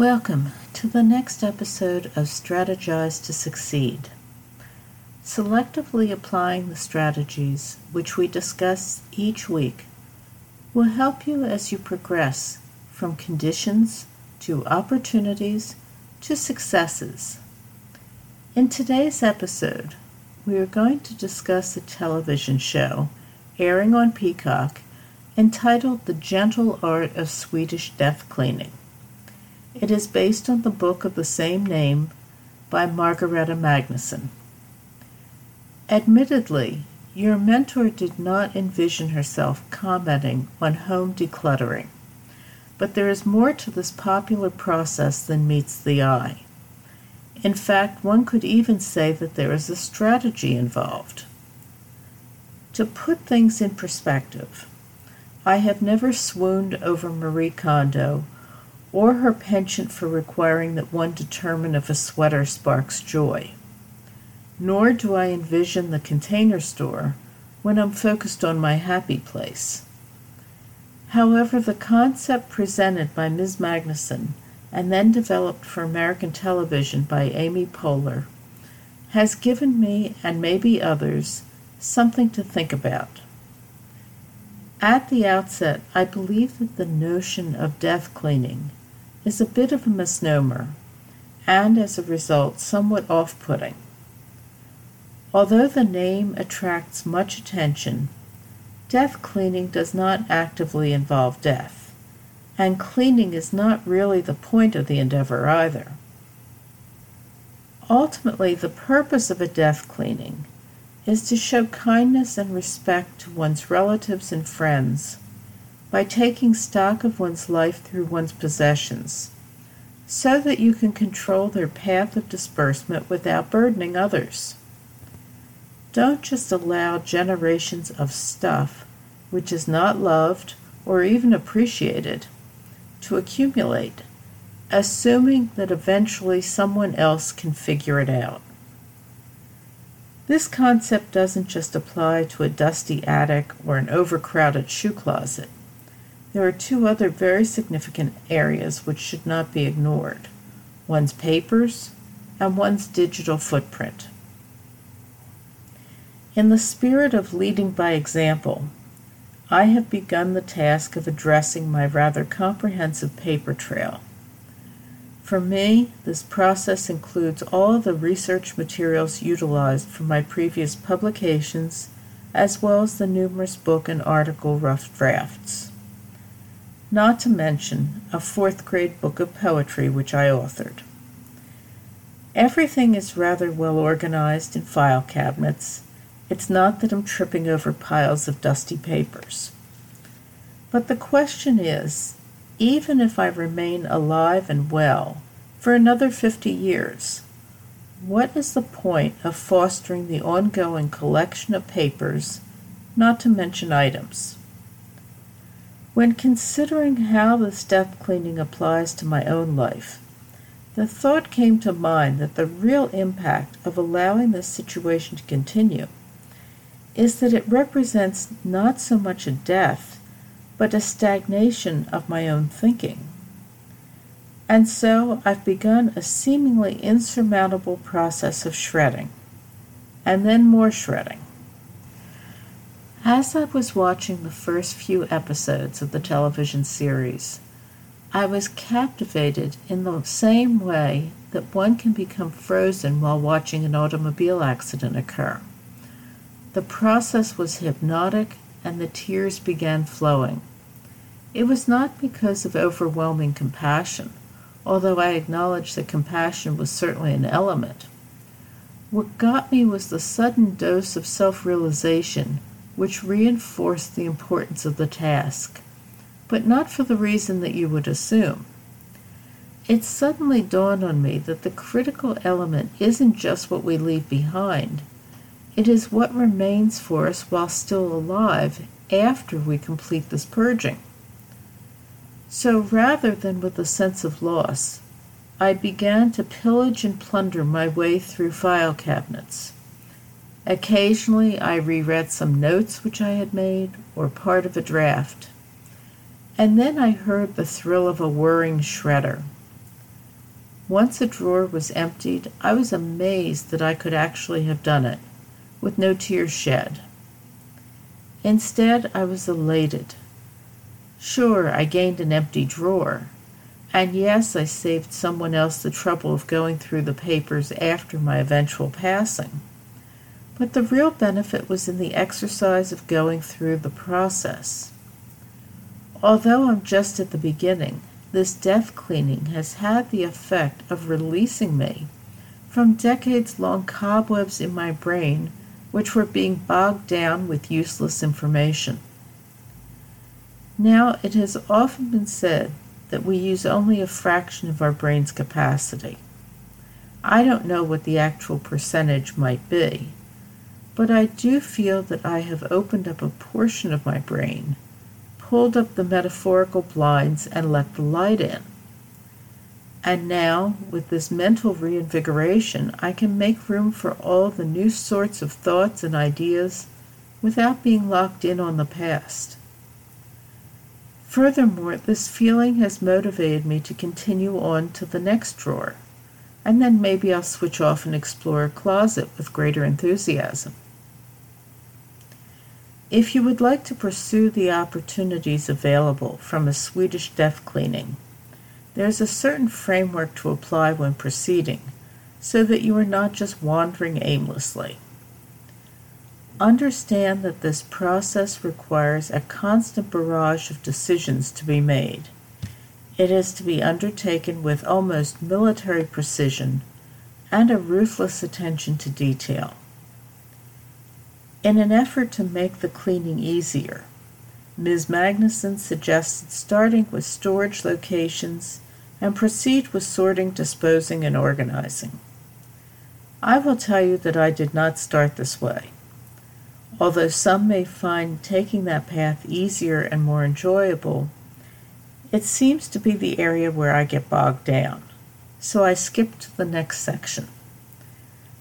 Welcome to the next episode of Strategize to Succeed. Selectively applying the strategies which we discuss each week will help you as you progress from conditions to opportunities to successes. In today's episode, we are going to discuss a television show airing on Peacock entitled The Gentle Art of Swedish Death Cleaning. It is based on the book of the same name by Margareta Magnusson. Admittedly, your mentor did not envision herself commenting on home decluttering, but there is more to this popular process than meets the eye. In fact, one could even say that there is a strategy involved. To put things in perspective, I have never swooned over Marie Kondo or her penchant for requiring that one determine if a sweater sparks joy. Nor do I envision the container store when I'm focused on my happy place. However, the concept presented by Ms. Magnusson and then developed for American television by Amy Poehler has given me, and maybe others, something to think about. At the outset, I believe that the notion of death cleaning is a bit of a misnomer and, as a result, somewhat off putting. Although the name attracts much attention, death cleaning does not actively involve death, and cleaning is not really the point of the endeavor either. Ultimately, the purpose of a death cleaning is to show kindness and respect to one's relatives and friends by taking stock of one's life through one's possessions, so that you can control their path of disbursement without burdening others. Don't just allow generations of stuff which is not loved or even appreciated to accumulate, assuming that eventually someone else can figure it out. This concept doesn't just apply to a dusty attic or an overcrowded shoe closet. There are two other very significant areas which should not be ignored one's papers and one's digital footprint. In the spirit of leading by example, I have begun the task of addressing my rather comprehensive paper trail. For me, this process includes all the research materials utilized for my previous publications, as well as the numerous book and article rough drafts not to mention a fourth grade book of poetry which I authored. Everything is rather well organized in file cabinets. It's not that I'm tripping over piles of dusty papers. But the question is even if I remain alive and well for another 50 years, what is the point of fostering the ongoing collection of papers, not to mention items? When considering how this death cleaning applies to my own life, the thought came to mind that the real impact of allowing this situation to continue is that it represents not so much a death, but a stagnation of my own thinking. And so I've begun a seemingly insurmountable process of shredding, and then more shredding. As I was watching the first few episodes of the television series, I was captivated in the same way that one can become frozen while watching an automobile accident occur. The process was hypnotic and the tears began flowing. It was not because of overwhelming compassion, although I acknowledge that compassion was certainly an element. What got me was the sudden dose of self realization which reinforced the importance of the task, but not for the reason that you would assume. It suddenly dawned on me that the critical element isn't just what we leave behind, it is what remains for us while still alive after we complete this purging. So rather than with a sense of loss, I began to pillage and plunder my way through file cabinets. Occasionally, I reread some notes which I had made or part of a draft. And then I heard the thrill of a whirring shredder. Once a drawer was emptied, I was amazed that I could actually have done it, with no tears shed. Instead, I was elated. Sure, I gained an empty drawer, and yes, I saved someone else the trouble of going through the papers after my eventual passing. But the real benefit was in the exercise of going through the process. Although I'm just at the beginning, this death cleaning has had the effect of releasing me from decades long cobwebs in my brain which were being bogged down with useless information. Now, it has often been said that we use only a fraction of our brain's capacity. I don't know what the actual percentage might be, but I do feel that I have opened up a portion of my brain, pulled up the metaphorical blinds, and let the light in. And now, with this mental reinvigoration, I can make room for all the new sorts of thoughts and ideas without being locked in on the past. Furthermore, this feeling has motivated me to continue on to the next drawer, and then maybe I'll switch off and explore a closet with greater enthusiasm. If you would like to pursue the opportunities available from a Swedish death cleaning, there is a certain framework to apply when proceeding so that you are not just wandering aimlessly. Understand that this process requires a constant barrage of decisions to be made. It is to be undertaken with almost military precision and a ruthless attention to detail. In an effort to make the cleaning easier, Ms. Magnusson suggested starting with storage locations and proceed with sorting, disposing, and organizing. I will tell you that I did not start this way. Although some may find taking that path easier and more enjoyable, it seems to be the area where I get bogged down, so I skip to the next section.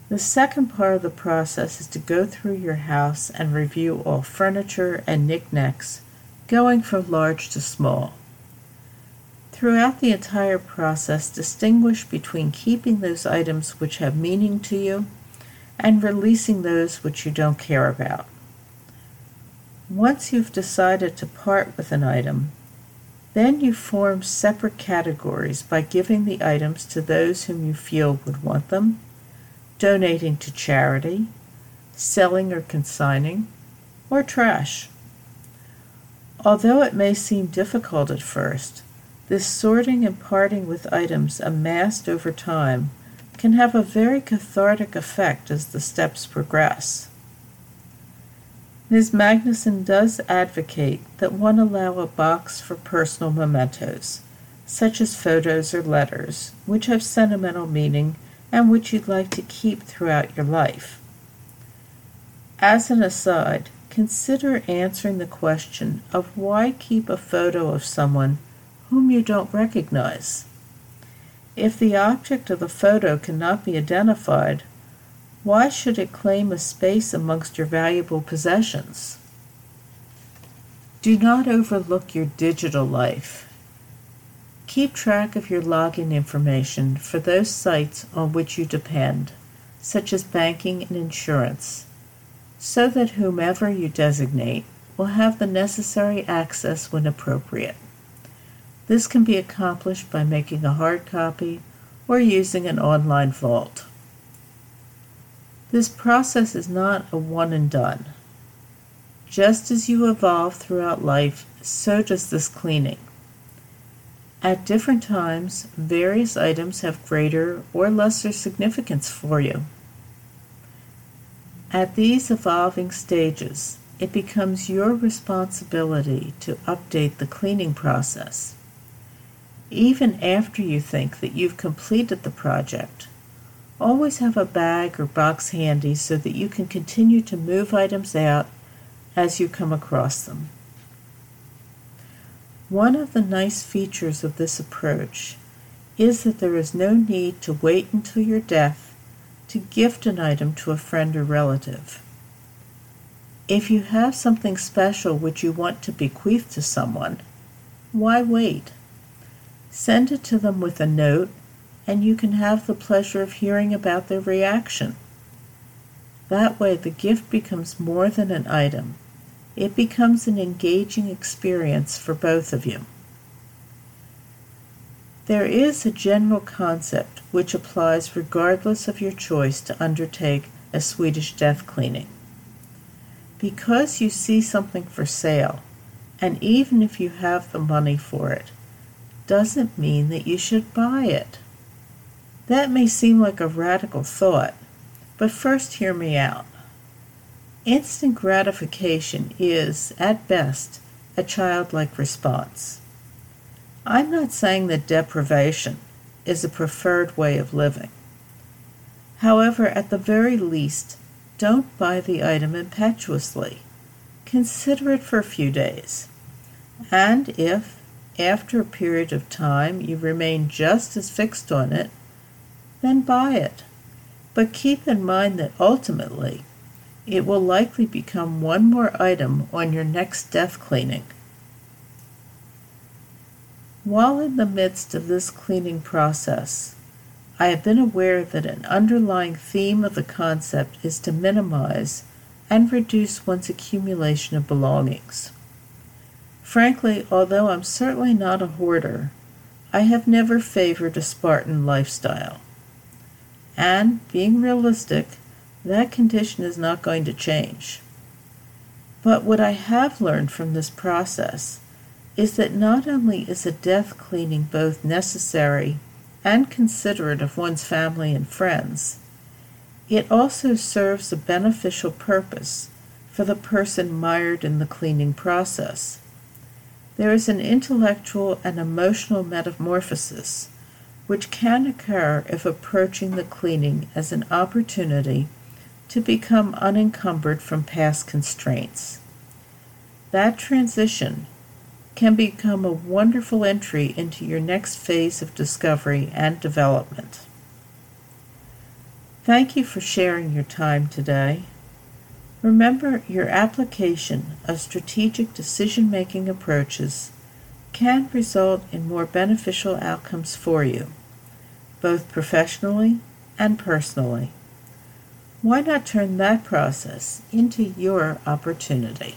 The second part of the process is to go through your house and review all furniture and knickknacks, going from large to small. Throughout the entire process, distinguish between keeping those items which have meaning to you and releasing those which you don't care about. Once you've decided to part with an item, then you form separate categories by giving the items to those whom you feel would want them, donating to charity, selling or consigning, or trash. Although it may seem difficult at first, this sorting and parting with items amassed over time can have a very cathartic effect as the steps progress. Ms. Magnusson does advocate that one allow a box for personal mementos, such as photos or letters, which have sentimental meaning and which you'd like to keep throughout your life. As an aside, consider answering the question of why keep a photo of someone whom you don't recognize. If the object of the photo cannot be identified, why should it claim a space amongst your valuable possessions? Do not overlook your digital life. Keep track of your login information for those sites on which you depend, such as banking and insurance, so that whomever you designate will have the necessary access when appropriate. This can be accomplished by making a hard copy or using an online vault. This process is not a one and done. Just as you evolve throughout life, so does this cleaning. At different times, various items have greater or lesser significance for you. At these evolving stages, it becomes your responsibility to update the cleaning process even after you think that you've completed the project. Always have a bag or box handy so that you can continue to move items out as you come across them. One of the nice features of this approach is that there is no need to wait until your death to gift an item to a friend or relative. If you have something special which you want to bequeath to someone, why wait? Send it to them with a note and you can have the pleasure of hearing about their reaction. That way, the gift becomes more than an item, it becomes an engaging experience for both of you. There is a general concept which applies regardless of your choice to undertake a Swedish death cleaning. Because you see something for sale, and even if you have the money for it, doesn't mean that you should buy it. That may seem like a radical thought, but first hear me out. Instant gratification is, at best, a childlike response. I'm not saying that deprivation is a preferred way of living. However, at the very least, don't buy the item impetuously. Consider it for a few days. And if, after a period of time, you remain just as fixed on it, then buy it. But keep in mind that ultimately, it will likely become one more item on your next death cleaning. While in the midst of this cleaning process, I have been aware that an underlying theme of the concept is to minimize and reduce one's accumulation of belongings. Frankly, although I'm certainly not a hoarder, I have never favored a Spartan lifestyle. And, being realistic, that condition is not going to change. But what I have learned from this process is that not only is a death cleaning both necessary and considerate of one's family and friends, it also serves a beneficial purpose for the person mired in the cleaning process. There is an intellectual and emotional metamorphosis which can occur if approaching the cleaning as an opportunity to become unencumbered from past constraints. That transition can become a wonderful entry into your next phase of discovery and development. Thank you for sharing your time today. Remember, your application of strategic decision making approaches can result in more beneficial outcomes for you, both professionally and personally. Why not turn that process into your opportunity?